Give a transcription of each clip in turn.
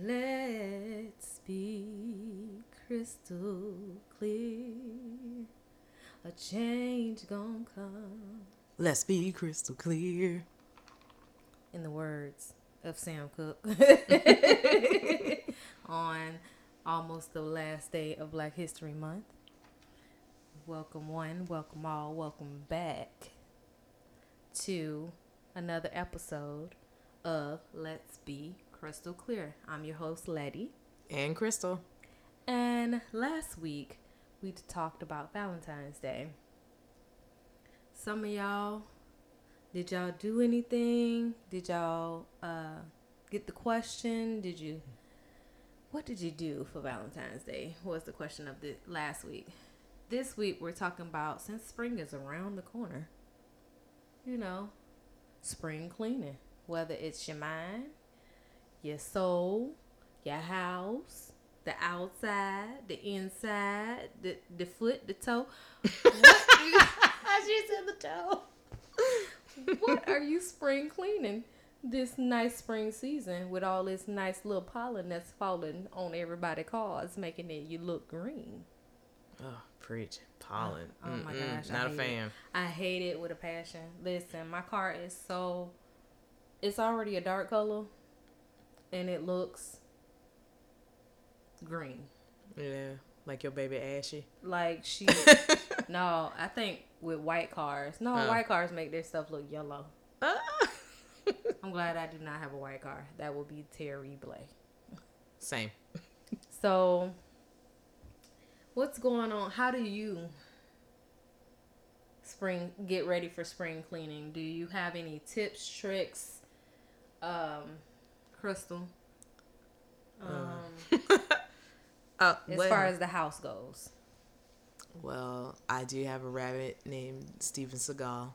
Let's be crystal clear. A change gonna come. Let's be crystal clear. In the words of Sam Cooke. On almost the last day of Black History Month. Welcome one, welcome all, welcome back to another episode of Let's Be Crystal Clear. I'm your host, Letty. And Crystal. And last week we talked about Valentine's Day. Some of y'all, did y'all do anything? Did y'all uh, get the question? Did you? What did you do for Valentine's Day? Was the question of the last week. This week we're talking about since spring is around the corner. You know, spring cleaning. Whether it's your mind, your soul, your house, the outside, the inside, the the foot, the toe. What you, she said the toe. what are you spring cleaning this nice spring season with all this nice little pollen that's falling on everybody's cars, making it you look green? Oh, preach. Pollen. Oh, oh my gosh, Not a fan. It. I hate it with a passion. Listen, my car is so it's already a dark color and it looks green. Yeah. Like your baby Ashy. Like she No, I think with white cars. No, Oh. white cars make their stuff look yellow. Ah. I'm glad I do not have a white car. That would be terrible. Same. So what's going on? How do you spring get ready for spring cleaning? Do you have any tips, tricks, um, Crystal? Um, Uh, as well, far as the house goes. well, I do have a rabbit named Steven Seagal.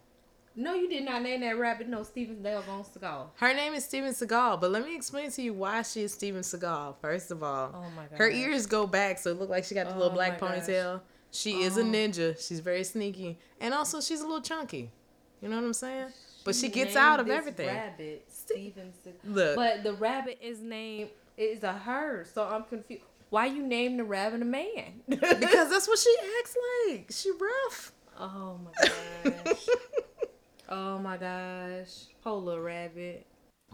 No, you did not name that rabbit. No, Steven Dale Gones to go. Her name is Steven Seagal, but let me explain to you why she is Steven Seagal. First of all, Oh my god. her ears go back, so it look like she got the Oh little black my gosh. ponytail. She is a Oh. ninja. She's very sneaky, and also she's a little chunky. You know what I'm saying? But she gets out of everything. Rabbit Steven. Look, But the rabbit is named is a her, so I'm confused. Why you name the rabbit a man? because that's what she acts like. She rough. oh my gosh. oh my gosh. Poor little rabbit.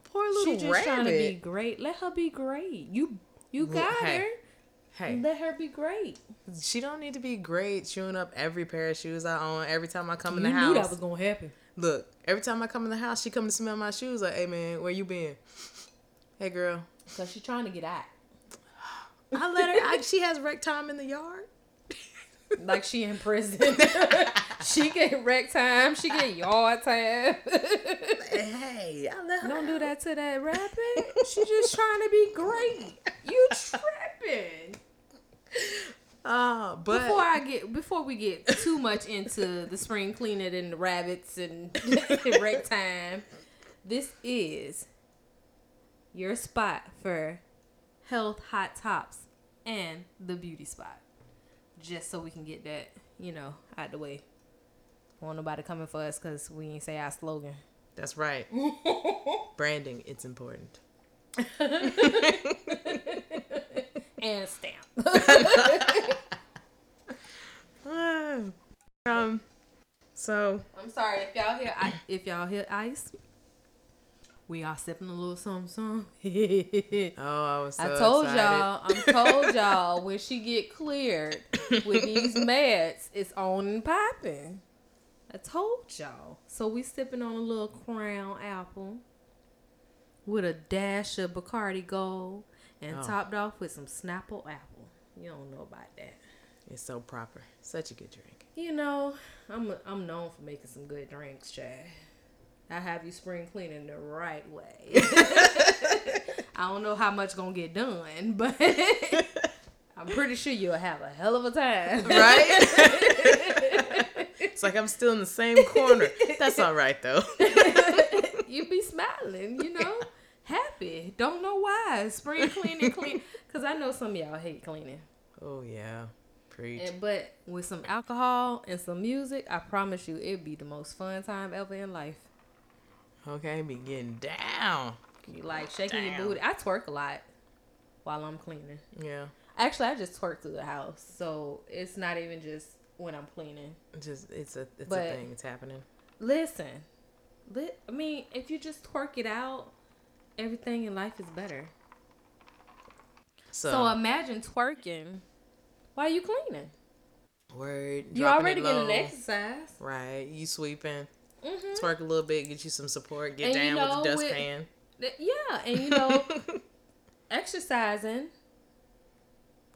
Poor little She just rabbit. trying to be great. Let her be great. You you got hey. her. hey, Let her be great. she don't need to be great chewing up every pair of shoes I own every time I come in you the knew house. that was gonna happen. Look, every time I come in the house, she come to smell my shoes. Like, hey man, where you been? Hey girl, Cause she's trying to get out. I let her. I, she has rec time in the yard. Like she in prison. she get rec time. She get yard time. Hey, I let her. Don't do that to that rabbit. She just trying to be great. You tripping. Uh, but Before I get before we get too much into the spring cleaning and the rabbits and rec time, this is your spot for health hot tops and the beauty spot. Just so we can get that, you know, out the way. Want nobody coming for us because we ain't say our slogan. that's right. Branding, it's important. And stamp. um, so I'm sorry if y'all hear I, if y'all hear ice. We are sipping a little something, something. oh, I was. So I told excited. y'all, I'm told y'all when she get cleared with these meds, it's on and popping. I told y'all. So we sipping on a little crown apple with a dash of Bacardi Gold and Oh. topped off with some Snapple apple. You don't know about that. It's so proper. Such a good drink. You know, I'm I'm known for making some good drinks, Chad. I have you spring cleaning the right way. I don't know how much gonna get done, but I'm pretty sure you'll have a hell of a time. Right? it's like I'm still in the same corner. That's all right though. You'd be smiling, you know, happy. Don't know why. Spring cleaning, clean. Cause I know some of y'all hate cleaning. Oh yeah, preach. And but with some alcohol and some music, I promise you, it'd be the most fun time ever in life. Okay, be getting down. You like shaking your booty. I twerk a lot. while I'm cleaning. Yeah. Actually, I just twerk through the house, so it's not even just when I'm cleaning. Just it's a it's But- a thing. It's happening. Listen, li- I mean, if you just twerk it out, everything in life is better. So, So, imagine twerking while you cleaning. word. You dropping already it getting exercise. Right. You sweeping. hmm Twerk a little bit. Get you some support. Get And you down know, with the dustpan. Yeah, and you know, exercising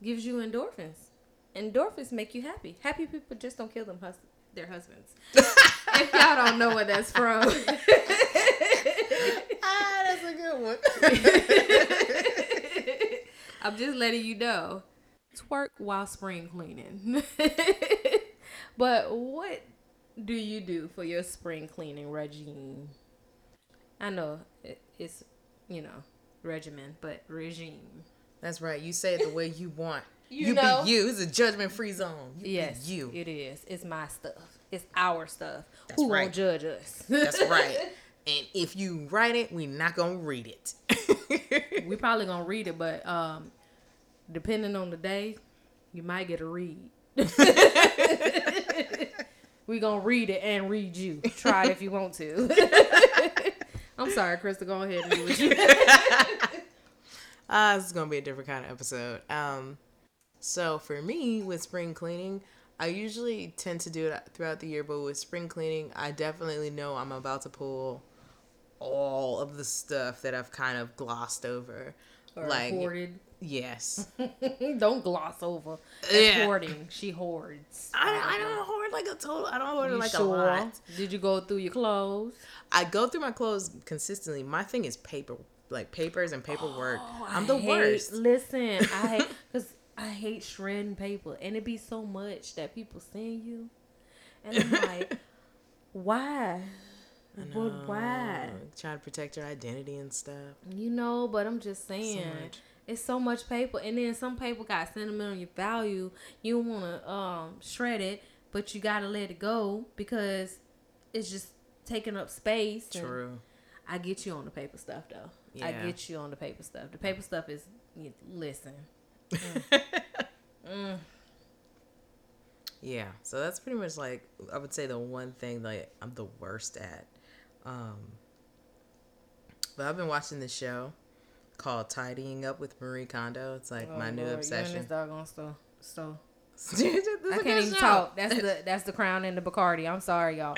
gives you endorphins. Endorphins make you happy. Happy people just don't kill them hus- their husbands. if y'all don't know where that's from. ah, that's a good one. I'm just letting you know. Twerk while spring cleaning. but what do you do for your spring cleaning regime? I know it's, you know, regimen, but regime. That's right. You say it the way you want. You You, know. be you. It's a judgment free zone. You Yes, you. it is. It's my stuff. It's our stuff. That's Who right. won't judge us? That's right. And if you write it, we're not gonna read it. we probably gonna read it, but um, depending on the day, you might get a read. we gonna read it and read you. Try it if you want to. I'm sorry, Krista. Go ahead and do what you. Ah, this is gonna be a different kind of episode. Um, so for me with spring cleaning, I usually tend to do it throughout the year, but with spring cleaning, I definitely know I'm about to pull all of the stuff that I've kind of glossed over. Or like hoarded. yes, don't gloss over. Yeah. hoarding. She hoards. I, I don't hoard like a total. I don't hoard You like sure? a lot. Did you go through your clothes? I go through my clothes consistently. My thing is paper, like papers and paperwork. Oh, I'm I the hate- worst. Listen, I hate because I hate shredding paper, and it be so much that people send you, and I'm like, why? But why? Trying to protect your identity and stuff. You know, but I'm just saying. much. It's so much paper, and then some paper got sentimental value. You don't want to um, shred it, but you gotta let it go because it's just taking up space. True. I get you on the paper stuff though. Yeah. I get you on the paper stuff. The paper stuff is you- listen. Mm. Yeah, so that's pretty much like I would say the one thing that I'm the worst at. Um, but I've been watching this show called Tidying Up with Marie Kondo. It's like my Oh, new Lord, you obsession. and this doggone stuff. So I can't even show. talk. That's the that's the crown and the Bacardi. I'm sorry, y'all.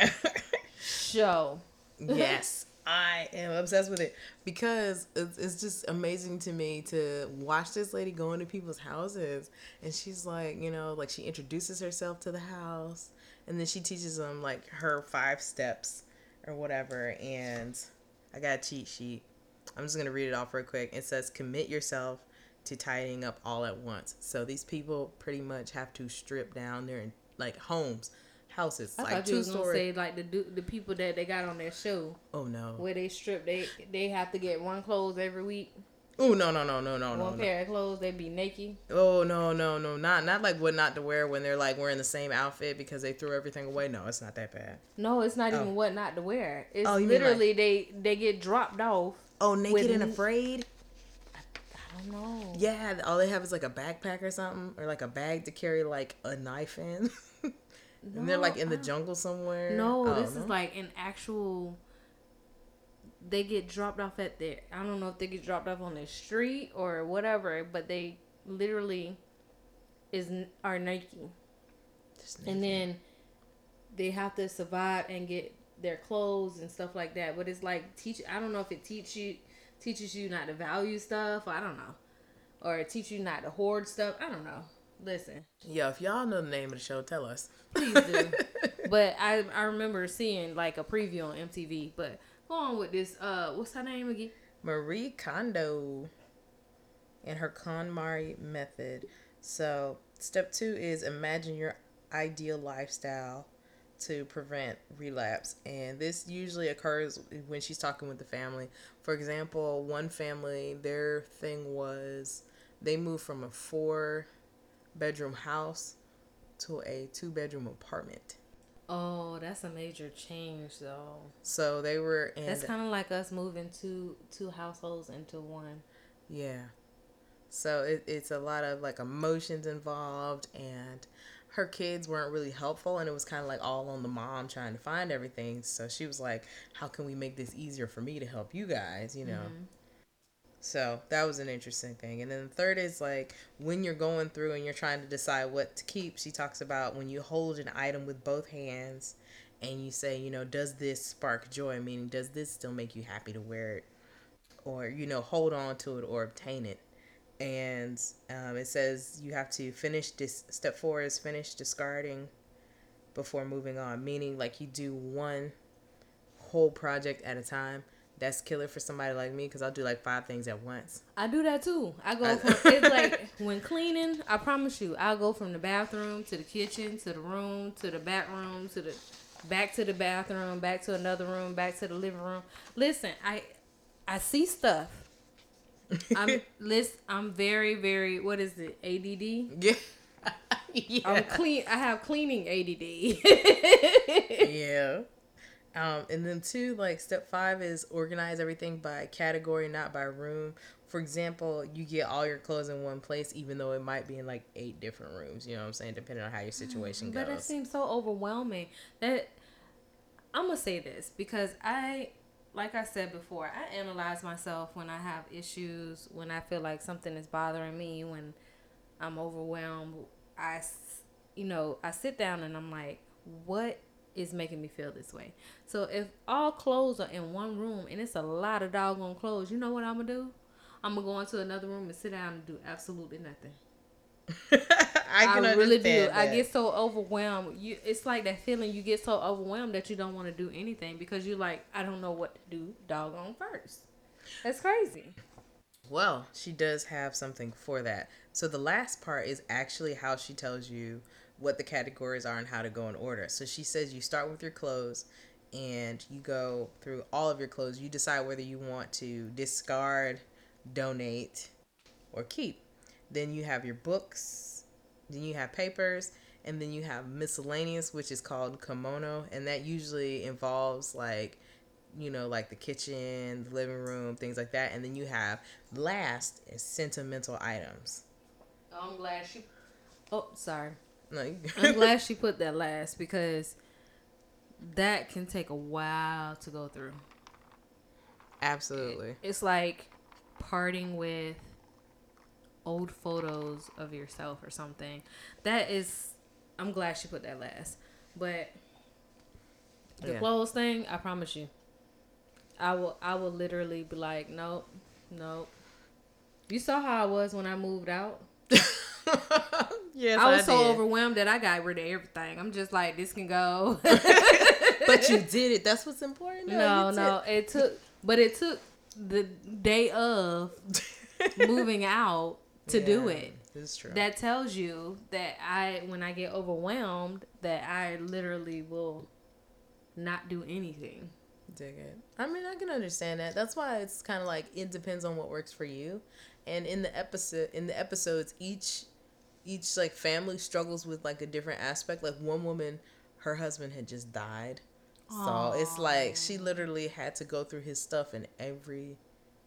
Show. yes, I am obsessed with it because it's, it's just amazing to me to watch this lady go into people's houses and she's like, you know, like she introduces herself to the house and then she teaches them like her five steps or whatever. And I got a cheat sheet. I'm just gonna read it off real quick. It says, "Commit yourself to tidying up all at once." So these people pretty much have to strip down their like homes, houses, I like thought you two was gonna story. say like the the people that they got on their show oh no! where they strip they they have to get one clothes every week. Oh no no no no no no one no! pair of clothes they be naked. Oh no no no! Not not like what not to wear when they're like wearing the same outfit because they threw everything away. No, it's not that bad. No, it's not Oh. even what not to wear. It's Oh, mean, like- literally they they get dropped off. Oh, naked and afraid. I don't know. Yeah, all they have is like a backpack or something, or like a bag to carry like a knife in. and they're like in the jungle somewhere. No, Oh, this is like an actual. They get dropped off at their. I don't know if they get dropped off on the street or whatever, but they literally is are naked, Just and then they have to survive and get their clothes and stuff like that. But it's like teach. I don't know if it teach you teaches you not to value stuff. I don't know, or it teach you not to hoard stuff. I don't know. Listen, Yo, if y'all know the name of the show, tell us. Please do. but I I remember seeing like a preview on MTV. But go on with this. Uh, what's her name again? Marie Kondo and her KonMari method. So, step two is imagine your ideal lifestyle to prevent relapse. And this usually occurs when she's talking with the family. For example, one family, their thing was they moved from a four bedroom house to a two bedroom apartment. Oh, that's a major change though. So they were in That's kind of like us moving two two households into one. Yeah. So it, it's a lot of like emotions involved, and her kids weren't really helpful, and it was kind of like all on the mom trying to find everything. So she was like, "How can we make this easier for me to help you guys?" You know. Mm-hmm. So that was an interesting thing. And then the third is like when you're going through and you're trying to decide what to keep, she talks about when you hold an item with both hands and you say, you know, does this spark joy? Meaning, does this still make you happy to wear it? Or, you know, hold on to it or obtain it. And um, it says you have to finish this. Step four is finish discarding before moving on, meaning like you do one whole project at a time that's killer for somebody like me because I'll do like five things at once. I do that too. I go from it's like when cleaning. I promise you, I'll go from the bathroom to the kitchen to the room to the back room to the back to the bathroom, back to another room, back to the living room. Listen, I I see stuff. I'm list. I'm very very. What is it? ADD. Yeah. yeah. I'm clean. I have cleaning ADD. yeah. Um, and then two, like step five is organize everything by category, not by room. For example, you get all your clothes in one place, even though it might be in like eight different rooms. You know what I'm saying? Depending on how your situation goes. But it seems so overwhelming. That I'm gonna say this because I, like I said before, I analyze myself when I have issues, when I feel like something is bothering me, when I'm overwhelmed. I, you know, I sit down and I'm like, what is making me feel this way. So if all clothes are in one room and it's a lot of doggone clothes, you know what I'm gonna do? I'm gonna go into another room and sit down and do absolutely nothing. I can I really do. That. I get so overwhelmed. You, it's like that feeling. You get so overwhelmed that you don't want to do anything because you're like, I don't know what to do. Doggone first. That's crazy. Well, she does have something for that. So the last part is actually how she tells you what the categories are and how to go in order. So she says you start with your clothes and you go through all of your clothes. You decide whether you want to discard, donate, or keep. Then you have your books, then you have papers, and then you have miscellaneous, which is called komono, and that usually involves like you know, like the kitchen, the living room, things like that. And then you have last is sentimental items. Oh, I'm glad she. Oh, sorry. No, I'm glad she put that last because that can take a while to go through. Absolutely. It's like parting with old photos of yourself or something. That is I'm glad she put that last. But the yeah. clothes thing, I promise you. I will I will literally be like, Nope, nope. You saw how I was when I moved out. yes, I was I so overwhelmed that I got rid of everything. I'm just like, this can go. but you did it. That's what's important. No, no, it took, but it took the day of moving out to yeah, do it. It's true. That tells you that I, when I get overwhelmed, that I literally will not do anything. Dig it. I mean, I can understand that. That's why it's kind of like it depends on what works for you. And in the episode, in the episodes, each each like family struggles with like a different aspect. Like one woman, her husband had just died. Aww. So it's like she literally had to go through his stuff in every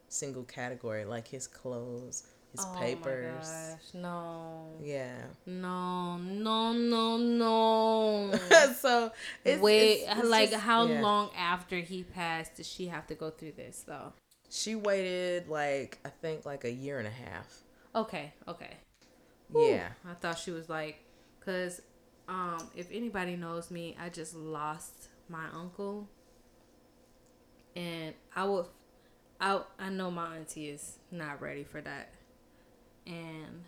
single category, like his clothes, his oh papers. My gosh, no. Yeah. No, no, no, no. so it's, wait, it's, it's like just, how yeah. long after he passed did she have to go through this though? She waited like I think like a year and a half. Okay, okay. Yeah. I thought she was like, cause um, if anybody knows me, I just lost my uncle, and I would, I I know my auntie is not ready for that, and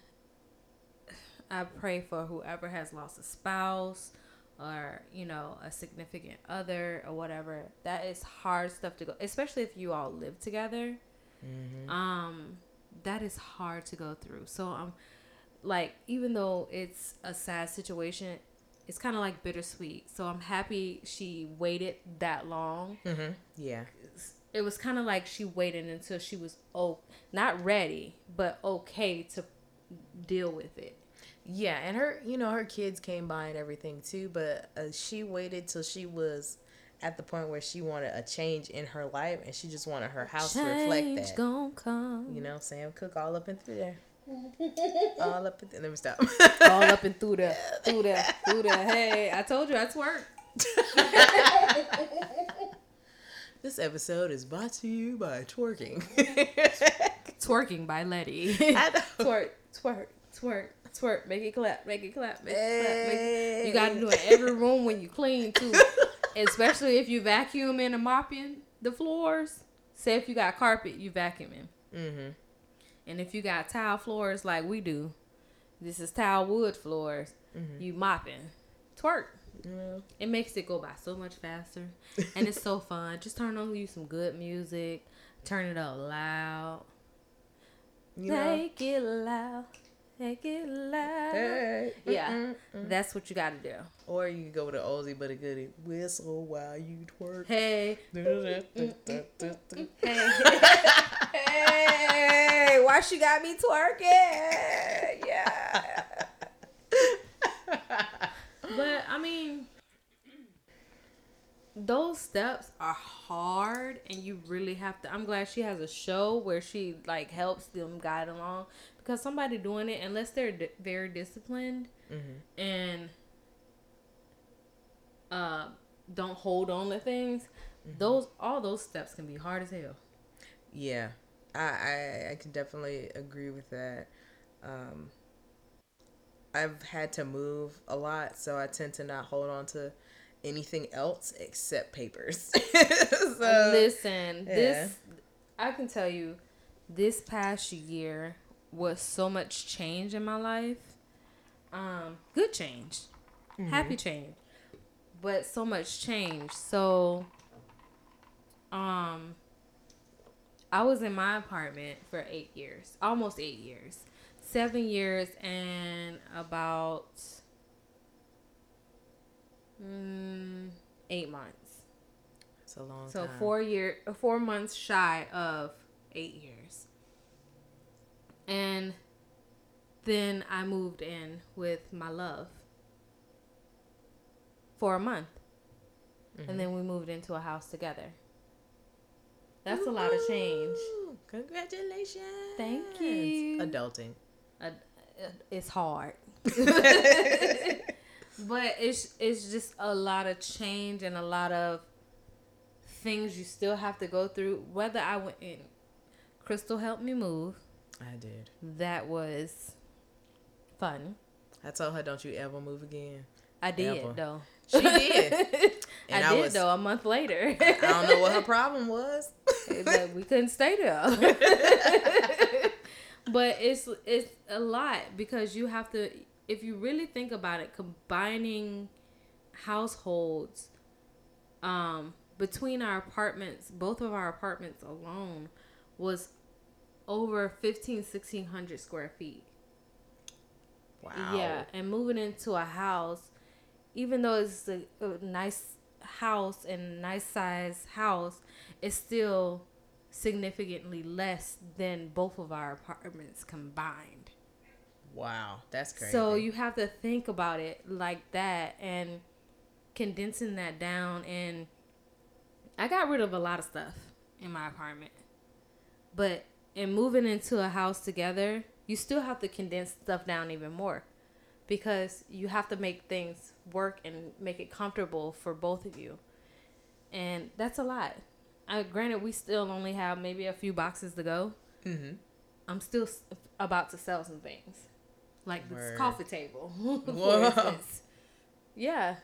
I pray for whoever has lost a spouse or you know a significant other or whatever. That is hard stuff to go especially if you all live together. Mm-hmm. um that is hard to go through. So i'm um, like even though it's a sad situation, it's kind of like bittersweet. So I'm happy she waited that long. Mm-hmm. Yeah. It was kind of like she waited until she was oh not ready, but okay to deal with it. Yeah, and her, you know, her kids came by and everything too, but uh, she waited till she was at the point where she wanted a change in her life, and she just wanted her house change to reflect that. Gonna come. You know, Sam Cooke all up and through there. All up. In, let me stop. All up and through the, through the, through the. Hey, I told you I twerk. this episode is brought to you by twerking. Twerking by Letty. I know. twerk, twerk, twerk, twerk. Make it clap, make it clap, make it clap. Make Hey. You gotta do it every room when you clean too. Especially if you vacuuming and mopping the floors. Say if you got carpet, you vacuuming. Mm-hmm. And if you got tile floors like we do, this is tile wood floors, Mm-hmm. you mopping. Twerk. Yeah. It makes it go by so much faster. And it's so fun. Just turn on you some good music. Turn it up loud. You know. Make it loud. Make it loud. Hey. Yeah. Mm-mm-mm. That's what you gotta do. Or you can go with an oldie but a goodie. Whistle while you twerk. Hey. Hey. hey. Why she got me twerking? Yeah. But I mean, those steps are hard, and you really have to. I'm glad she has a show where she like helps them guide along because somebody doing it, unless they're di- very disciplined Mhm. and uh, don't hold on to things, those all those steps can be hard as hell. Yeah, I, I I can definitely agree with that. Um, I've had to move a lot, so I tend to not hold on to anything else except papers. so, Listen, yeah. this I can tell you, this past year was so much change in my life. Um, good change, happy change, but so much change. So, um, I was in my apartment for eight years, almost eight years, seven years, and about mm, eight months. it's a long So time. four year, four months shy of eight years, and then I moved in with my love for a month, and then we moved into a house together. That's a lot of change. Congratulations. Thank you. Adulting. It's hard, but it's it's just a lot of change and a lot of things you still have to go through. Whether I went in, Crystal helped me move. I did. That was fun. I told her, "Don't you ever move again." I did Ever. though. She did. I, I did was- though. A month later, I don't know what her problem was. but we couldn't stay there. but it's it's a lot because you have to. If you really think about it, combining households, um, between our apartments, both of our apartments alone, was over 15, 1600 square feet. Wow. Yeah, and moving into a house, even though it's a, a nice house and nice size house, is still significantly less than both of our apartments combined. Wow. That's crazy. So you have to think about it like that and condensing that down and I got rid of a lot of stuff in my apartment. But in moving into a house together, you still have to condense stuff down even more because you have to make things work and make it comfortable for both of you. And that's a lot. I, granted, we still only have maybe a few boxes to go. Mm-hmm. I'm still about to sell some things, like this coffee table. for instance. Yeah,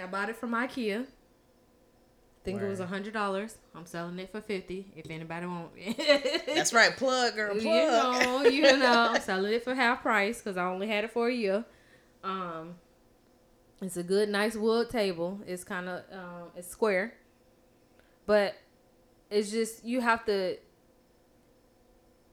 I bought it from IKEA. Think it was a hundred dollars. I'm selling it for fifty. If anybody want it, That's right. Plug, girl. Plug. you know, you know, I'm selling it for half price because I only had it for a year. Um, it's a good, nice wood table. It's kind of um, it's square, but it's just you have to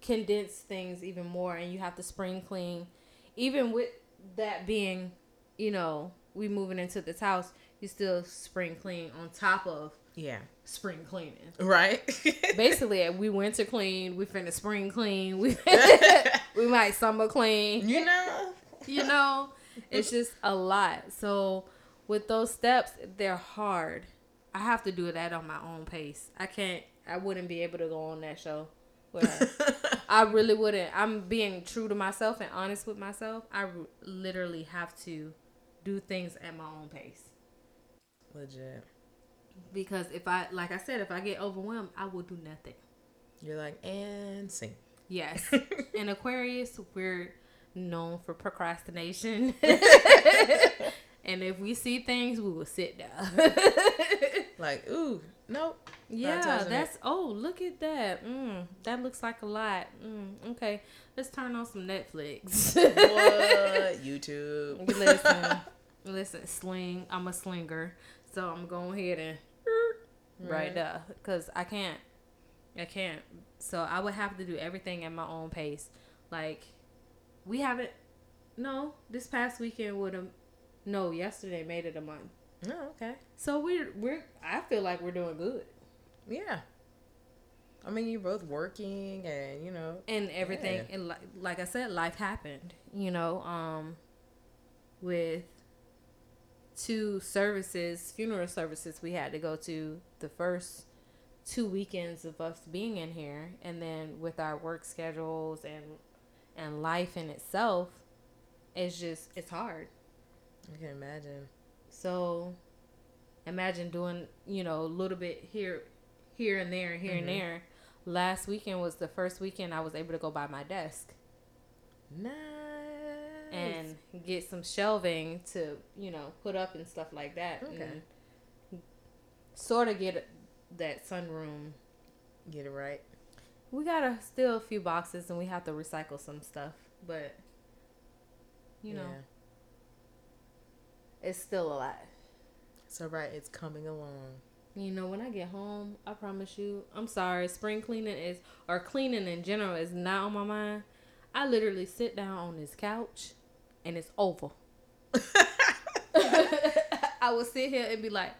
condense things even more, and you have to spring clean. Even with that being, you know, we moving into this house, you still spring clean on top of Yeah. spring cleaning Right. basically we winter clean we finna spring clean we we might summer clean you know. you know it's just a lot so with those steps they're hard i have to do that on my own pace i can't i wouldn't be able to go on that show i I really wouldn't. I'm being true to myself and honest with myself. I r- literally have to do things at my own pace. Legit. Because if I, like I said, if I get overwhelmed, I will do nothing. You're like, and sing. Yes. In Aquarius, we're known for procrastination. and if we see things, we will sit down. Like, ooh, nope. yeah, that's oh, look at that. Mm, that looks like a lot. Mm, okay, let's turn on some Netflix. What? YouTube. listen, listen, sling. I'm a slinger, so I'm going ahead and right Right. there because I can't, I can't. So I would have to do everything at my own pace. Like we haven't. No, this past weekend would have. No, yesterday made it a month. Oh, okay. So we're we're. I feel like we're doing good Yeah. I mean, you're both working and, you know, and everything. Yeah. And like like I said, life happened. You know, um, with two services, funeral services we had to go to the first two weekends of us being in here. And then with our work schedules and and life in itself it's just it's hard. I can imagine. so imagine doing you know a little bit here here and there here and mm-hmm. there. Last weekend was the first weekend i was able to go by my desk. Nice. And get some shelving to you know put up and stuff like that Okay. and sort of get that sunroom get it right. we got a still a few boxes and we have to recycle some stuff but you know it's still a lot It's all right. It's coming along. you know when i get home i promise you i'm sorry spring cleaning is or cleaning in general is not on my mind i literally sit down on this couch and it's over i would sit here and be like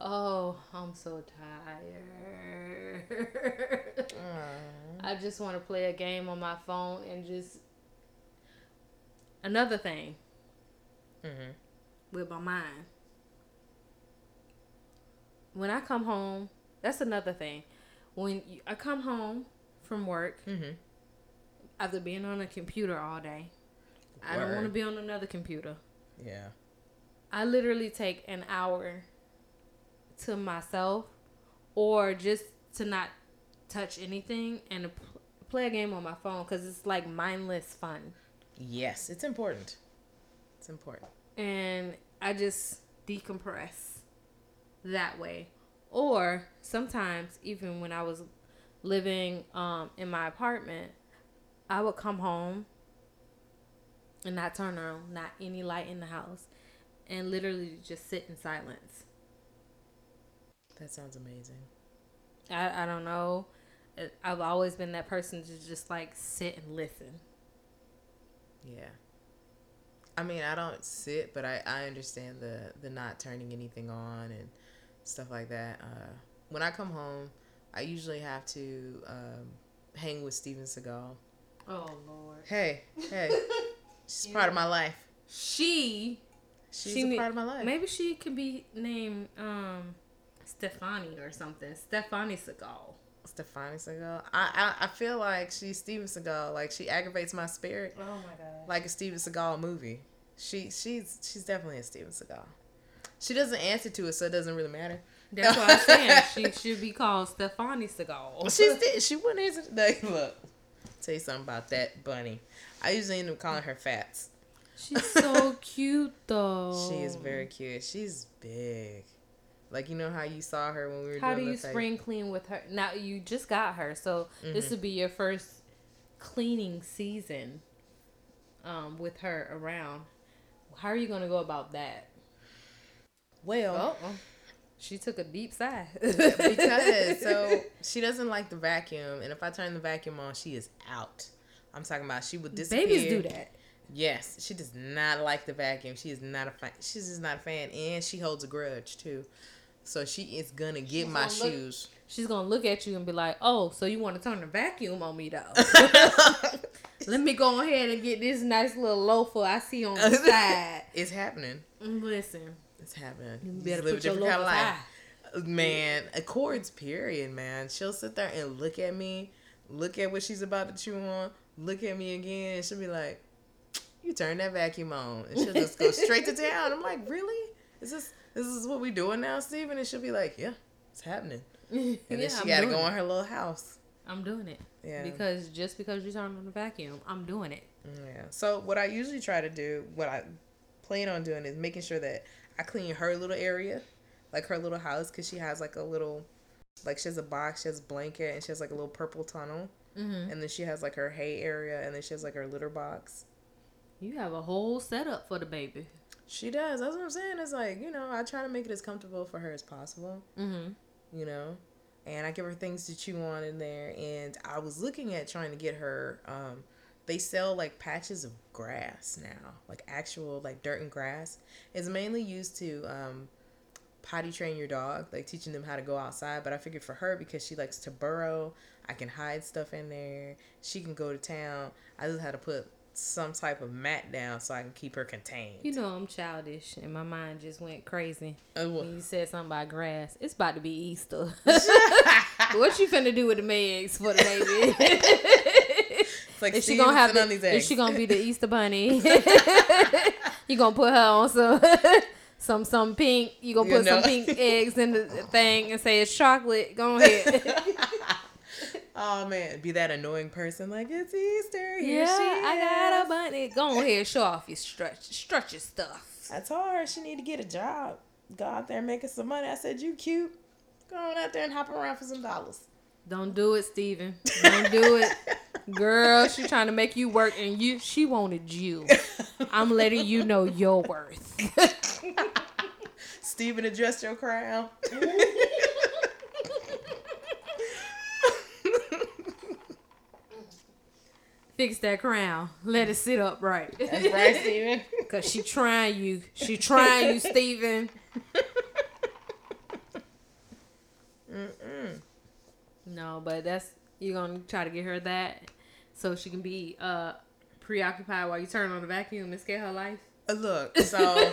oh i'm so tired I just want to play a game on my phone and just another thing Mm-hmm. with my mind. When I come home, that's another thing. When you, I come home from work Mm-hmm. After being on a computer all day, I don't want to be on another computer. Yeah. I literally take an hour to myself or just to not touch anything and pl- play a game on my phone because it's like mindless fun. Yes, it's important. It's important. and I just decompress that way. Or sometimes, even when I was living um, in my apartment, I would come home and not turn on not any light in the house, and literally just sit in silence. That sounds amazing. I I don't know. I've always been that person to just like sit and listen. Yeah. I mean, I don't sit, but I, I understand the the not turning anything on and stuff like that. Uh, when I come home, I usually have to um, hang with Steven Seagal. Oh Lord. Hey, hey, she's part of my life. She She's She a ne- part of my life. Maybe she could be named um Stefani or something. Stefani Seagal. Stefani Seagal. I, I I feel like she's Steven Seagal. Like she aggravates my spirit, Oh my god. like a Steven Seagal movie. She she's she's definitely a Steven Seagal. She doesn't answer to it, so it doesn't really matter. That's what I'm saying. She should be called Stefani Seagal. She's she wouldn't answer. Like, look, tell you something about that bunny. I usually end up calling her Fats. She's so cute though. She is very cute. She's big. Like you know how you saw her when we were How do you spring clean with her? Now you just got her, so Mm-hmm. this would be your first cleaning season um with her around. How are you gonna go about that? Well, Oh, she took a deep sigh. because so she doesn't like the vacuum, and if I turn the vacuum on, she is out. I'm talking about she would disappear. babies do that. Yes, she does not like the vacuum. She is not a fan. She's just not a fan, and she holds a grudge too. So she is gonna get She's my gonna look- shoes. She's gonna look at you and be like, "Oh, so you want to turn the vacuum on me though? Let me go ahead and get this nice little loafer I see on the side." it's happening. Listen, It's happening. you better live a different kind of high. life. Man, Accords, period, man. She'll sit there and look at me look at what she's about to chew on, look at me again, and she'll be like, "You turn that vacuum on," and she'll just go straight to town. I'm like, "Really? Is this this is what we doing now, Steven? And she'll be like, "Yeah, it's happening." And then she I'm got to go in her little house. I'm doing it. Yeah. Because just because you turn on the vacuum, I'm doing it. Yeah. So what I usually try to do, what I plan on doing, is making sure that I clean her little area, like her little house, because she has like a little, like she has a box, she has a blanket, and she has like a little purple tunnel, Mm-hmm. and then she has like her hay area, and then she has like her litter box. You have a whole setup for the baby. She does. That's what I'm saying. It's like you know, I try to make it as comfortable for her as possible. Mm-hmm. You know. And I give her things to chew on in there. And I was looking at trying to get her. Um, they sell like patches of grass now, like actual like dirt and grass. It's mainly used to um, potty train your dog, like teaching them how to go outside. But I figured for her because she likes to burrow, I can hide stuff in there. She can go to town. I just had to put some type of mat down so I can keep her contained. You know I'm childish, and my mind just went crazy Uh, when you said something about grass. It's about to be Easter. what you finna do with the eggs for the baby? Like is she gonna have the, these is she gonna be the Easter bunny? you gonna put her on some some some pink. You gonna You put some pink eggs in the thing and say it's chocolate. Go ahead. oh man, be that annoying person like it's Easter. Here yeah, she I got a bunny. Go ahead, show off your stretch stretch your stuff. I told her she need to get a job. Go out there making some money. I said you cute. Go on out there and hop around for some dollars. Don't do it, Steven. Don't do it. Girl, she trying to make you work and you she wanted you. I'm letting you know your worth. Steven, adjust your crown. Fix that crown. Let it sit up right. That's right, Steven. Cause she trying you. She trying you, Steven. Mm-mm. No, but that's you're gonna try to get her that so she can be uh preoccupied while you turn on the vacuum and scare her life. Uh, Look, so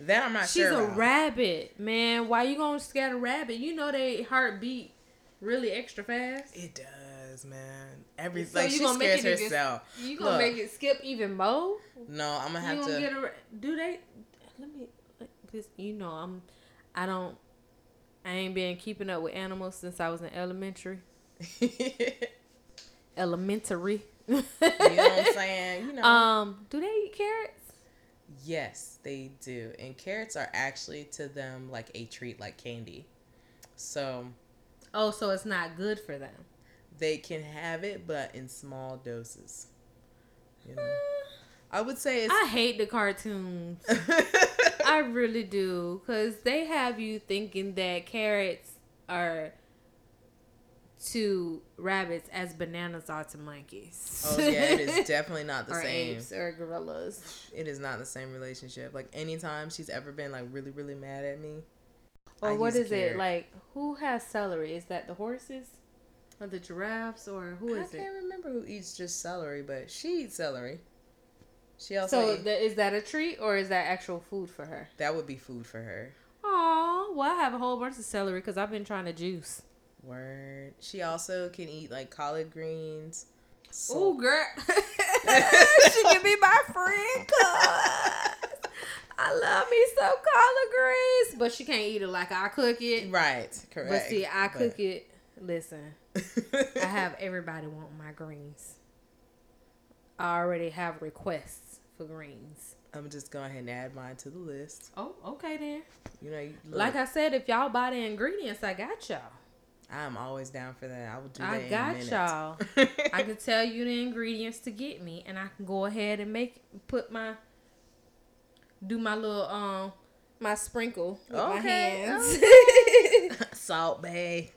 that I'm not She's sure. She's a about. rabbit, man. Why you gonna scare the rabbit? You know they heart beat really extra fast. It does, man. Every So like she scares herself. You gonna Look. make it skip even more? No, I'm gonna have gonna to. get a? Do they? Let me. Cause you know I'm. I don't. I ain't been keeping up with animals since I was in elementary. Elementary. you know what I'm saying? You know. Um. Do they eat carrots? Yes, they do. And carrots are actually to them like a treat, like candy. So Oh, so it's not good for them. they can have it, but in small doses. You know? I would say it's. I hate the cartoons. I really do, cause they have you thinking that carrots are to rabbits as bananas are to monkeys. oh, yeah, it is definitely not the or same. apes or gorillas. It is not the same relationship. Like, anytime she's ever been like really, really mad at me. I Or what use a it like? Who has celery? Is that the horses, or the giraffes, or who is it? I can't remember who eats just celery, but she eats celery. She also So is that a treat or is that actual food for her? that would be food for her. Oh, well, I have a whole bunch of celery because I've been trying to juice. Word. She also can eat like collard greens. Ooh, salt- girl, she can be my friend. Cause I love me some collard greens, but she can't eat it like I cook it. Right. Correct. But see, I But- cook it. Listen, I have everybody want my greens. I already have requests for greens. I'm just going ahead and add mine to the list. Oh, okay then. You know, you- Like I said, if y'all buy the ingredients, I got y'all. I'm always down for that. I will do that. I got y'all. I can tell you the ingredients to get me, and I can go ahead and make put my do my little um my sprinkle with my Okay, hands. Salt Bae.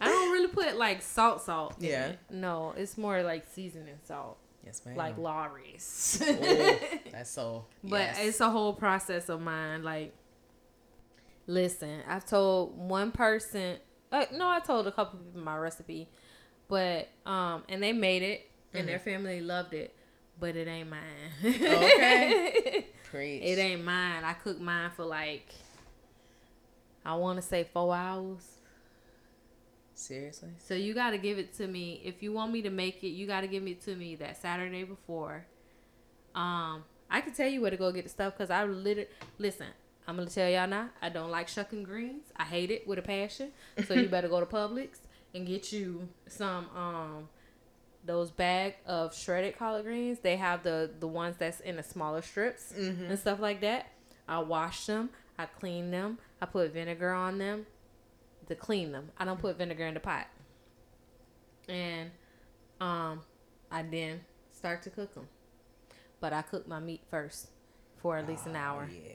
I don't really put like salt salt. Yeah. it. No, it's more like seasoning salt, yes, ma'am. like Lawry's. That's so. But it's a whole process of mine. Like, listen, I've told one person. Uh, no, I told a couple people my recipe, but um, and they made it, and their family loved it, but it ain't mine. Okay. Preach. it ain't mine. I cooked mine for like, I want to say four hours. Seriously? So you got to give it to me. If you want me to make it, you got to give it to me that Saturday before. Um, I can tell you where to go get the stuff because I literally listen. I'm gonna tell y'all now. I don't like shucking greens. I hate it with a passion. So you better go to Publix and get you some um those bag of shredded collard greens. They have the the ones that's in the smaller strips Mm-hmm. and stuff like that. I wash them. I clean them. I put vinegar on them to clean them. I don't put vinegar in the pot. And um, I then start to cook them. But I cook my meat first for at least an hour. Oh, Yeah.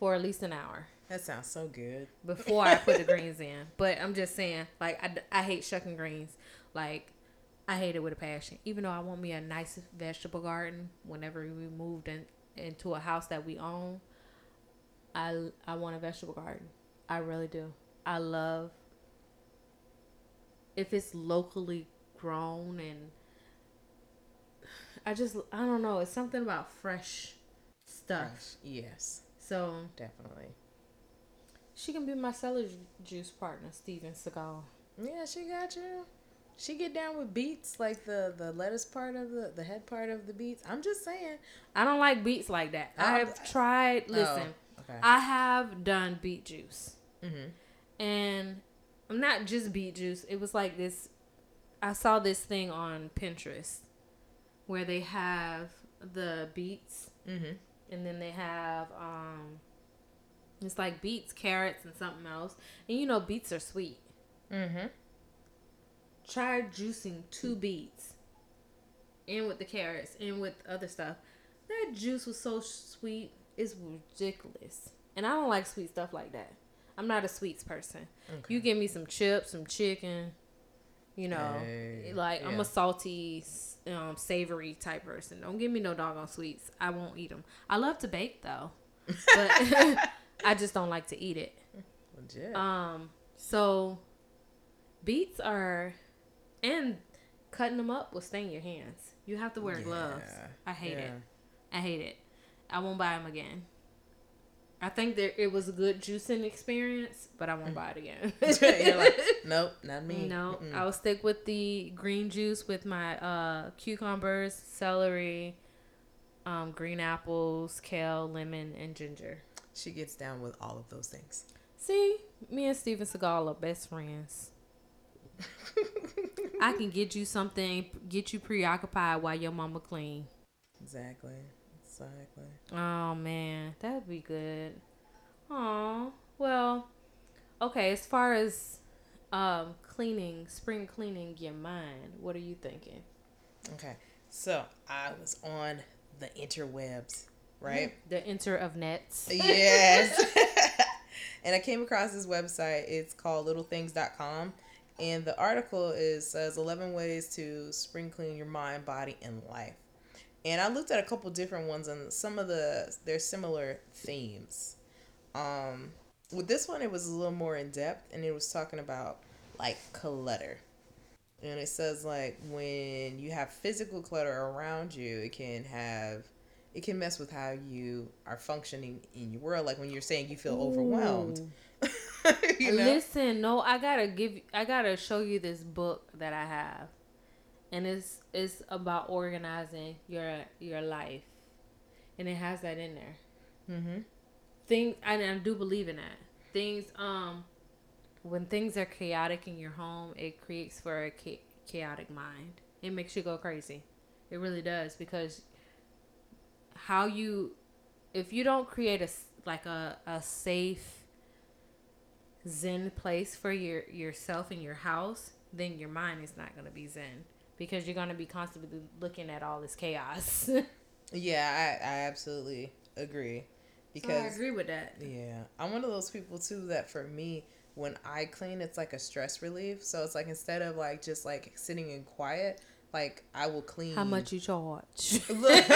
For at least an hour That sounds so good. before I put the greens in. But I'm just saying, like, I, I hate shucking greens. Like, I hate it with a passion. Even though I want me a nice vegetable garden whenever we moved in, into a house that we own, I, I want a vegetable garden. I really do. I love if it's locally grown and I just, I don't know. It's something about fresh stuff. Yes, So definitely. she can be my celery juice partner, Steven Seagal. Yeah, she got you. She get down with beets, like the the lettuce part of the the head part of the beets. I'm just saying. I don't like beets like that. I Oh, have tried. Listen, Oh, okay. I have done beet juice, mm-hmm. and I'm not just beet juice. It was like this. I saw this thing on Pinterest where they have the beets, Mm-hmm. And then they have um, it's like beets, carrots, and something else. And you know, beets are sweet. Mm-hmm. try juicing two beets in with the carrots and with other stuff. That juice was so sweet, it's ridiculous. And I don't like sweet stuff like that. I'm not a sweets person. Okay. You give me some chips, some chicken, you know, Hey, like I'm a salty, um, savory type person. Don't give me no doggone sweets. I won't eat them. I love to bake though, but I just don't like to eat it. Legit. Um, so beets are, and cutting them up will stain your hands. You have to wear gloves. I hate it. I hate it. I won't buy them again. I think that it was a good juicing experience, but I won't buy it again. You're like, nope, not me. no, Mm-mm. I'll stick with the green juice with my uh, cucumbers, celery, um, green apples, kale, lemon, and ginger. She gets down with all of those things. See, me and Steven Seagal are best friends. I can get you something, get you preoccupied while your mama clean. exactly. Exactly. Oh man, that would be good. Oh well, okay. As far as um cleaning, spring cleaning your mind, what are you thinking? Okay. So I was on the interwebs, right? The inter of nets. yes. and I came across this website. It's called littlethings.com. And the article is says 11 ways to spring clean your mind, body, and life. And I looked at a couple different ones and some of the there's similar themes. Um with this one it was a little more in depth and it was talking about like clutter. And it says like when you have physical clutter around you, it can have it can mess with how you are functioning in your world. Like when you're saying you feel overwhelmed. you know? Listen, no, I gotta give, I gotta show you this book that I have, and it's it's about organizing your your life, and it has that in there. Mm-hmm. Things, and I do believe in that. Things, um, when things are chaotic in your home, it creates for a cha- chaotic mind. It makes you go crazy. It really does because how you, if you don't create a like a a safe zen place for your yourself in your house, then your mind is not going to be zen because you're going to be constantly looking at all this chaos. Yeah, I, I absolutely agree. Because I agree with that. yeah, I'm one of those people too that for me, when I clean, it's like a stress relief. So it's like instead of like just like sitting in quiet, like I will clean. How much you charge? Look,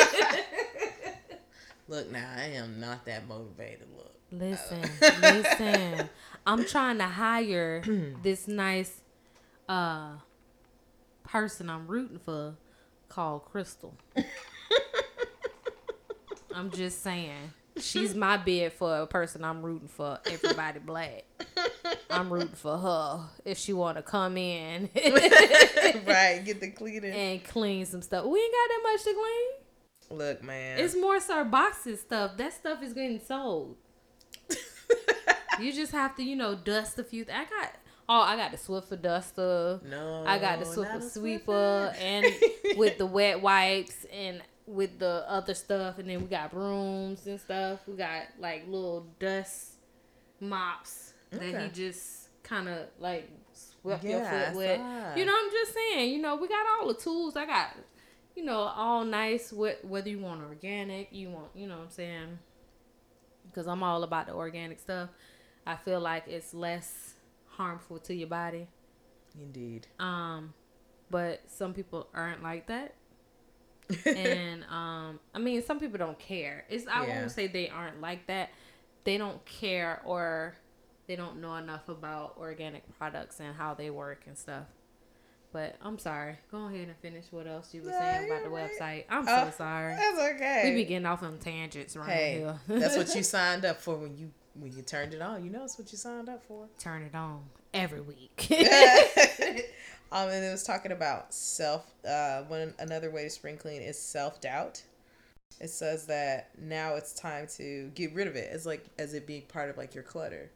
look now, I am not that motivated. Look. Listen, listen. I'm trying to hire this nice uh person I'm rooting for called Crystal. I'm just saying. She's my bid for a person I'm rooting for. Everybody black. I'm rooting for her if she want to come in right, get the cleaning. and clean some stuff. We ain't got that much to clean. Look, man. It's more so boxes stuff. That stuff is getting sold. You just have to, you know, dust a few. Th- I got oh, I got the Swiffer duster. no. I got the Swiffer sweeper Swiffer. and with the wet wipes and with the other stuff, and then we got brooms and stuff. We got like little dust mops that Okay. he just kind of like swept Yeah, your foot with. You know, I'm just saying. You know, we got all the tools. I got, you know, all nice. Wh- whether you want organic, you want, you know, what I'm saying. Because I'm all about the organic stuff. I feel like it's less harmful to your body. Indeed. Um, but some people aren't like that. and um, I mean, some people don't care. It's I Yeah. won't say they aren't like that. They don't care or they don't know enough about organic products and how they work and stuff. But I'm sorry. Go ahead and finish what else you were No, saying about the right. website. I'm Oh, so sorry. That's okay. We be getting off on tangents right hey, here. that's what you signed up for when you when you turned it on. You know it's what you signed up for. turn it on every week. um, and it was talking about self. Uh, one another way to spring clean is self doubt. It says that now it's time to get rid of it. It's like as it being part of like your clutter.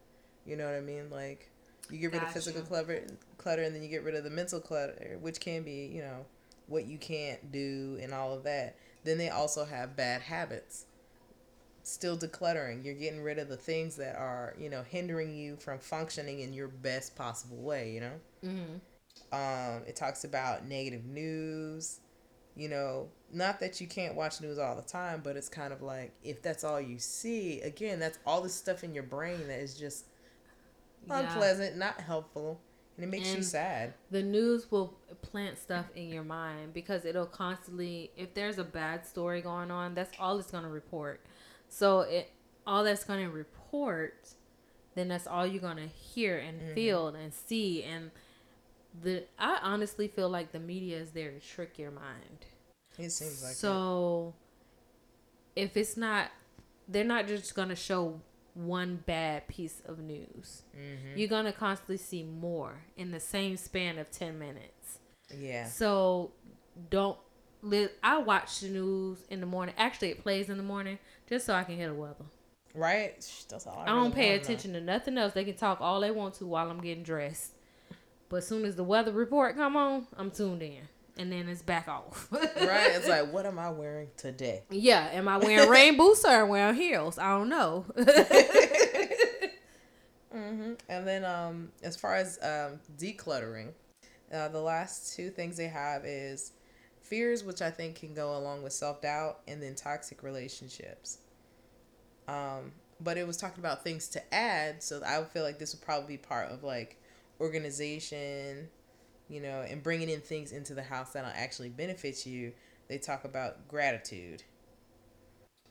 You know what I mean? Like you get rid of physical Gotcha. clutter, clutter, and then you get rid of the mental clutter, which can be you know what you can't do and all of that. Then they also have bad habits. Still decluttering. You're getting rid of the things that are you know hindering you from functioning in your best possible way. You know. hmm Um, it talks about negative news. You know, not that you can't watch news all the time, but it's kind of like if that's all you see, again, that's all the stuff in your brain that is just Yeah. unpleasant, not helpful, and it makes you sad. the news will plant stuff in your mind because it'll constantly if there's a bad story going on that's all it's going to report so it all that's going to report then that's all you're going to hear and Mm-hmm. feel and see and the i honestly feel like the media is there to trick your mind It seems like it. so if it's not they're not just going to show one bad piece of news Mm-hmm. you're going to constantly see more in the same span of 10 minutes Yeah. so don't li- I watch the news in the morning. Actually, it plays in the morning just so I can hear the weather. Right? That's all I, I don't pay know. attention to nothing else. They can talk all they want to while I'm getting dressed. But as soon as the weather report come on, I'm tuned in, and then it's back off. Right? It's like, what am I wearing today? yeah. Am I wearing rain boots or wearing heels? I don't know. hmm And then, um, as far as um, decluttering, uh, the last two things they have is fears, which I think can go along with self doubt, and then toxic relationships. Um, but it was talking about things to add, so I would feel like this would probably be part of like organization, you know, and bringing in things into the house that'll actually benefit you. They talk about gratitude.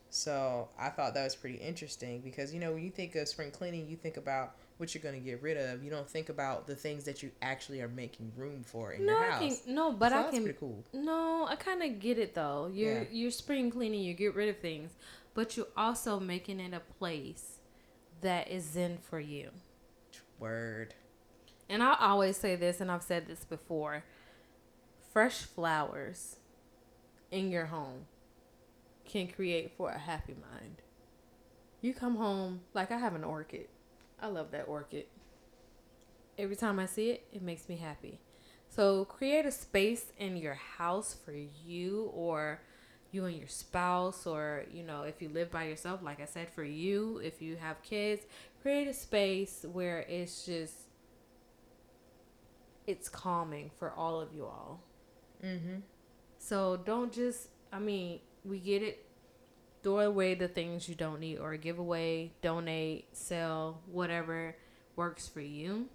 So I thought that was pretty interesting because you know when you think of spring cleaning, you think about what you're going to get rid of. You don't think about the things that you actually are making room for in no, your I house. can no, but So I that's can. pretty cool. No, I kind of get it though. You're Yeah. you're spring cleaning, you get rid of things, but you're also making it a place that is zen for you. Word. And I always say this, and I've said this before: fresh flowers in your home can create for a happy mind. You come home like I have an orchid. I love that orchid. Every time I see it, it makes me happy. So create a space in your house for you or you and your spouse or you know if you live by yourself like I said for you if you have kids create a space where it's just it's calming for all of you all. Mm-hmm. So don't just I mean, we get it throw away the things you don't need or give away, donate, sell, whatever works for you.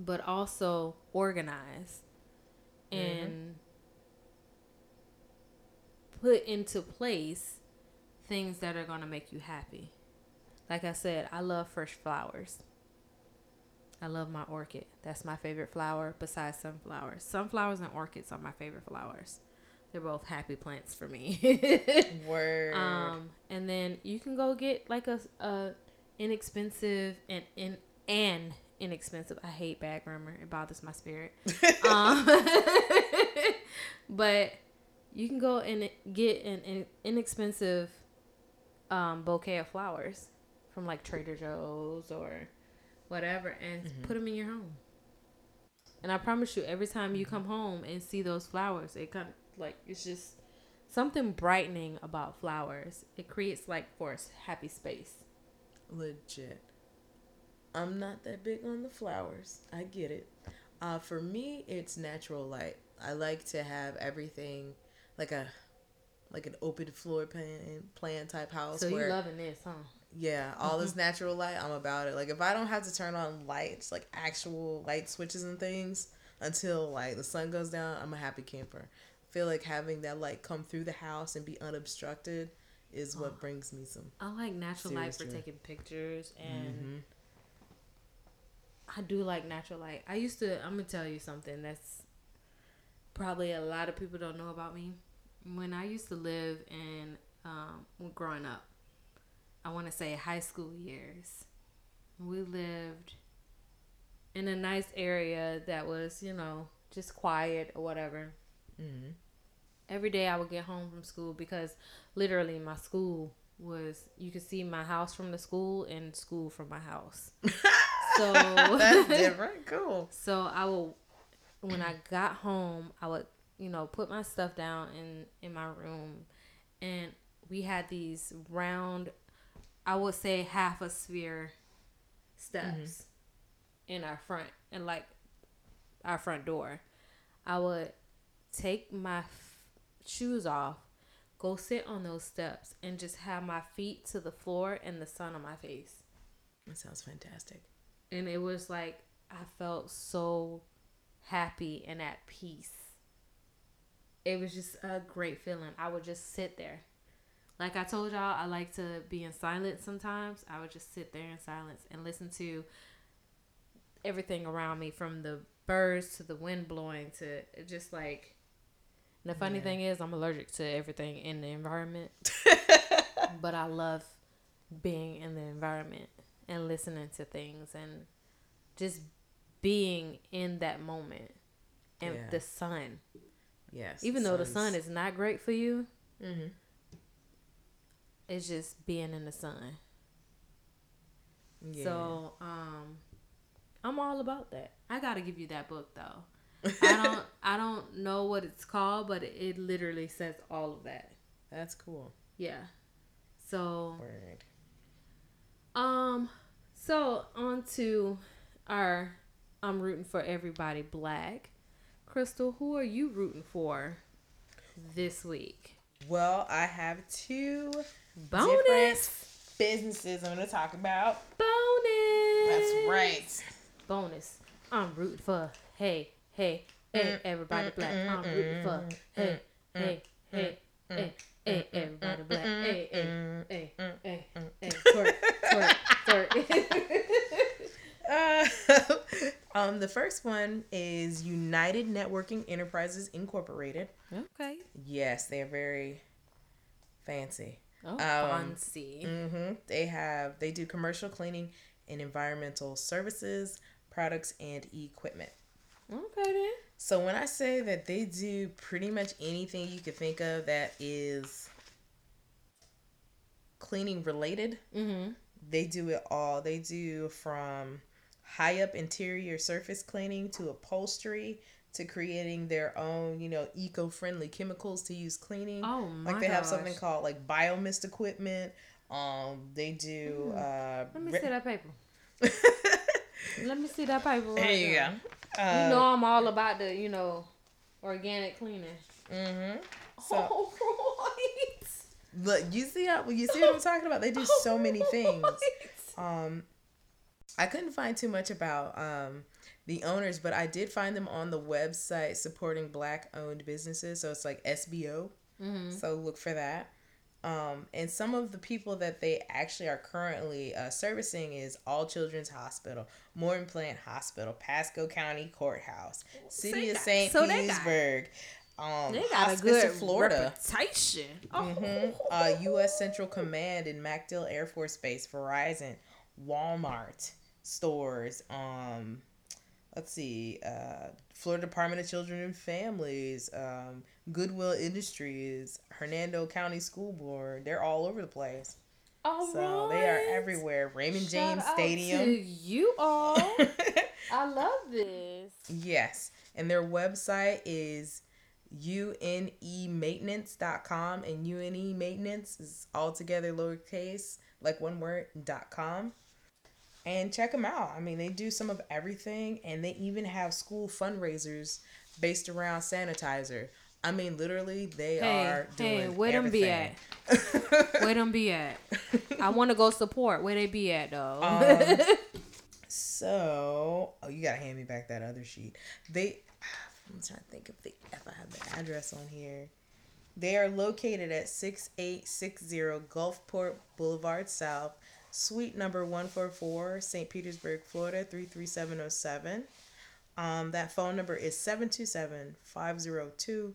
But also organize mm-hmm. and put into place things that are going to make you happy. Like I said, I love fresh flowers. I love my orchid. That's my favorite flower besides sunflowers. Sunflowers and orchids are my favorite flowers. They're both happy plants for me. Word. um, and then you can go get like a, a inexpensive and in an inexpensive. I hate bad grammar. It bothers my spirit. um, but you can go and get an, an inexpensive um, bouquet of flowers from like Trader Joe's or whatever and mm-hmm. put them in your home. And I promise you, every time you come home and see those flowers, it kind of like it's just something brightening about flowers. It creates like for a happy space. Legit. I'm not that big on the flowers. I get it. Uh, for me, it's natural light. I like to have everything like a like an open floor plan plan type house. So you loving this, huh? Yeah, all this natural light, I'm about it. Like if I don't have to turn on lights, like actual light switches and things, until like the sun goes down, I'm a happy camper. Feel like having that light come through the house and be unobstructed is what oh, brings me some. I like natural light for taking pictures and. Mm-hmm. I do like natural light. I used to. I'm gonna tell you something that's probably a lot of people don't know about me. When I used to live in um, growing up, I want to say high school years. We lived in a nice area that was, you know, just quiet or whatever. Mm-hmm. Every day I would get home from school because literally my school was you could see my house from the school and school from my house. so that's different. Cool. So I will when I got home, I would, you know, put my stuff down in in my room and we had these round I would say half a sphere steps mm-hmm. in our front and like our front door. I would take my f- shoes off, go sit on those steps, and just have my feet to the floor and the sun on my face. That sounds fantastic. And it was like I felt so happy and at peace. It was just a great feeling. I would just sit there like I told y'all, I like to be in silence sometimes. I would just sit there in silence and listen to everything around me from the birds to the wind blowing to just like the funny yeah. thing is I'm allergic to everything in the environment. but I love being in the environment and listening to things and just being in that moment and yeah. the sun. Yes. Even though the sun is not great for you, mm-hmm. It's just being in the sun. Yeah. So, um, I'm all about that. I gotta give you that book though. I don't I don't know what it's called, but it, literally says all of that. That's cool. Yeah. So Word. Um so on to our I'm rooting for everybody black. Crystal, who are you rooting for this week? Well, I have two Bonus businesses I'm gonna talk about. Bonus. That's right. Bonus. I'm rooting for. Hey, hey, hey, mm, everybody mm, black. Mm, I'm rooting for. Hey, hey, hey, hey. Hey, everybody black. Hey, hey, hey, hey, hey, twerk, twerk, twerk. uh, um, the first one is United Networking Enterprises Incorporated. Okay. Yes, they're very fancy. Oh, um, fancy. Mm-hmm. They have they do commercial cleaning and environmental services, products, and equipment. Okay then. So when I say that they do pretty much anything you could think of that is cleaning related, mm-hmm. they do it all. They do from high up interior surface cleaning to upholstery to creating their own, you know, eco-friendly chemicals to use cleaning. Oh my Like they gosh. have something called like biomist equipment. Um, they do. Mm. Uh, Let me re- see that paper. Let me see that paper. Right there you go. Uh, you know I'm all about the, you know, organic cleaning. Mm-hmm. So, oh. Look, you see how you see what I'm talking about? They do so many things. Um, I couldn't find too much about um the owners, but I did find them on the website supporting black owned businesses. So it's like SBO. Mm-hmm. So look for that. Um, and some of the people that they actually are currently uh, servicing is All Children's Hospital, Morton Plant Hospital, Pasco County Courthouse, City of St. So Petersburg. Um, they got Hospice a good Florida. reputation. Mm-hmm. Oh. Uh, U.S. Central Command in MacDill Air Force Base, Verizon, Walmart, stores. Um, let's see, uh, Florida Department of Children and Families, um, Goodwill Industries, Hernando County School Board. They're all over the place. All so they are everywhere. Raymond James Shout Stadium. To you all. I love this. Yes. And their website is unemaintenance.com and une maintenance is all together lowercase like one word dot com and check them out i mean they do some of everything and they even have school fundraisers based around sanitizer i mean literally they hey, are doing hey where them be at where them be at i want to go support where they be at though um, so oh you gotta hand me back that other sheet they I'm trying to think if they if I have the address on here. They are located at 6860 Gulfport Boulevard South, suite number 144, St. Petersburg, Florida 33707. Um, that phone number is 727 502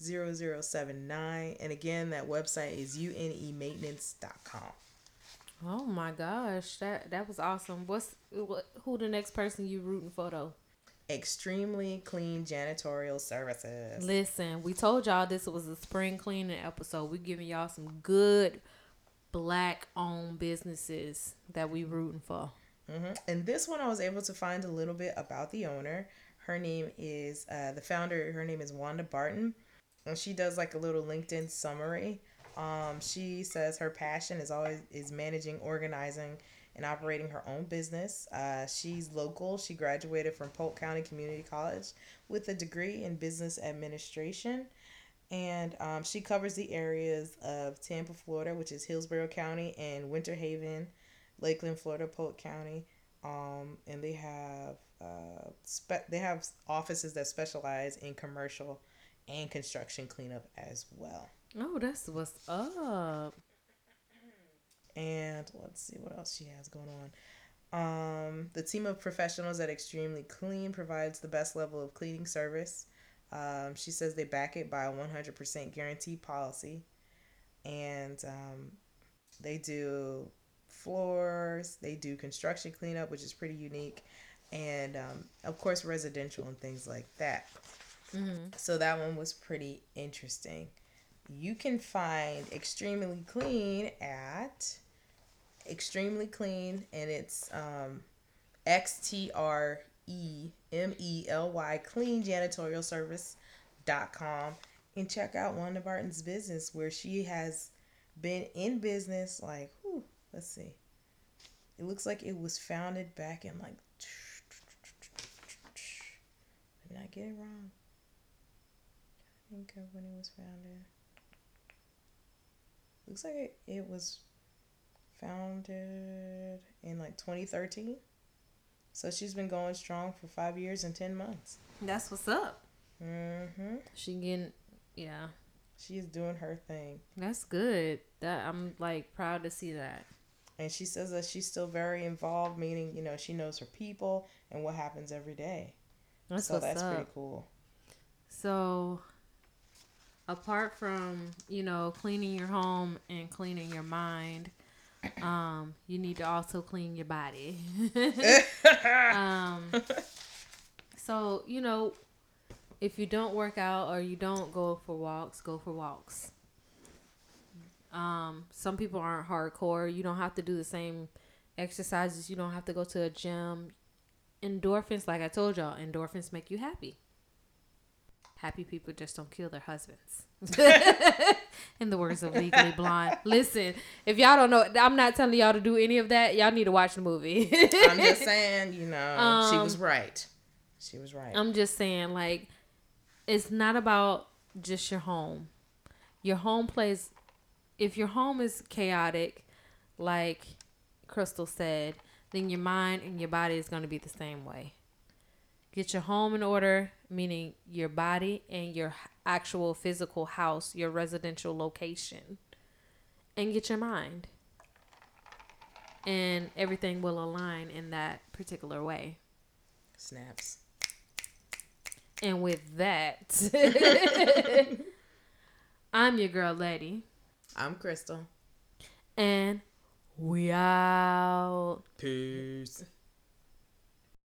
0079. And again, that website is unemaintenance.com. Oh my gosh, that that was awesome. What's what, who the next person you rooting for though? extremely clean janitorial services. Listen, we told y'all this was a spring cleaning episode. We're giving y'all some good black owned businesses that we rooting for. Mm-hmm. And this one, I was able to find a little bit about the owner. Her name is uh, the founder. Her name is Wanda Barton, and she does like a little LinkedIn summary. Um, she says her passion is always is managing, organizing, and operating her own business. Uh, she's local. She graduated from Polk County Community College with a degree in business administration. And um, she covers the areas of Tampa, Florida, which is Hillsborough County, and Winter Haven, Lakeland, Florida, Polk County. Um, and they have uh, spe- they have offices that specialize in commercial and construction cleanup as well. Oh, that's what's up. And let's see what else she has going on. Um, the team of professionals at Extremely Clean provides the best level of cleaning service. Um, she says they back it by a 100% guarantee policy. And um, they do floors, they do construction cleanup, which is pretty unique. And um, of course, residential and things like that. Mm-hmm. So that one was pretty interesting. You can find Extremely Clean at extremely clean and it's um X T R E M E L Y clean janitorial service.com and check out Wanda Barton's business where she has been in business like whew, let's see. It looks like it was founded back in like did I get it wrong? Think of when it was founded. Looks like it, it was founded in like 2013. So she's been going strong for five years and 10 months. That's what's up. Mm-hmm. She getting, yeah. She's doing her thing. That's good. That I'm like proud to see that. And she says that she's still very involved, meaning you know she knows her people and what happens every day. That's so that's up. pretty cool. So, apart from you know cleaning your home and cleaning your mind, um, you need to also clean your body. um, so you know, if you don't work out or you don't go for walks, go for walks. Um, some people aren't hardcore. You don't have to do the same exercises. You don't have to go to a gym. Endorphins, like I told y'all, endorphins make you happy. Happy people just don't kill their husbands. In the words of Legally Blonde. Listen, if y'all don't know, I'm not telling y'all to do any of that. Y'all need to watch the movie. I'm just saying, you know, um, she was right. She was right. I'm just saying, like, it's not about just your home. Your home plays, if your home is chaotic, like Crystal said, then your mind and your body is going to be the same way. Get your home in order, meaning your body and your actual physical house, your residential location, and get your mind. And everything will align in that particular way. Snaps. And with that, I'm your girl, Lette. I'm Crystal. And we out. Peace.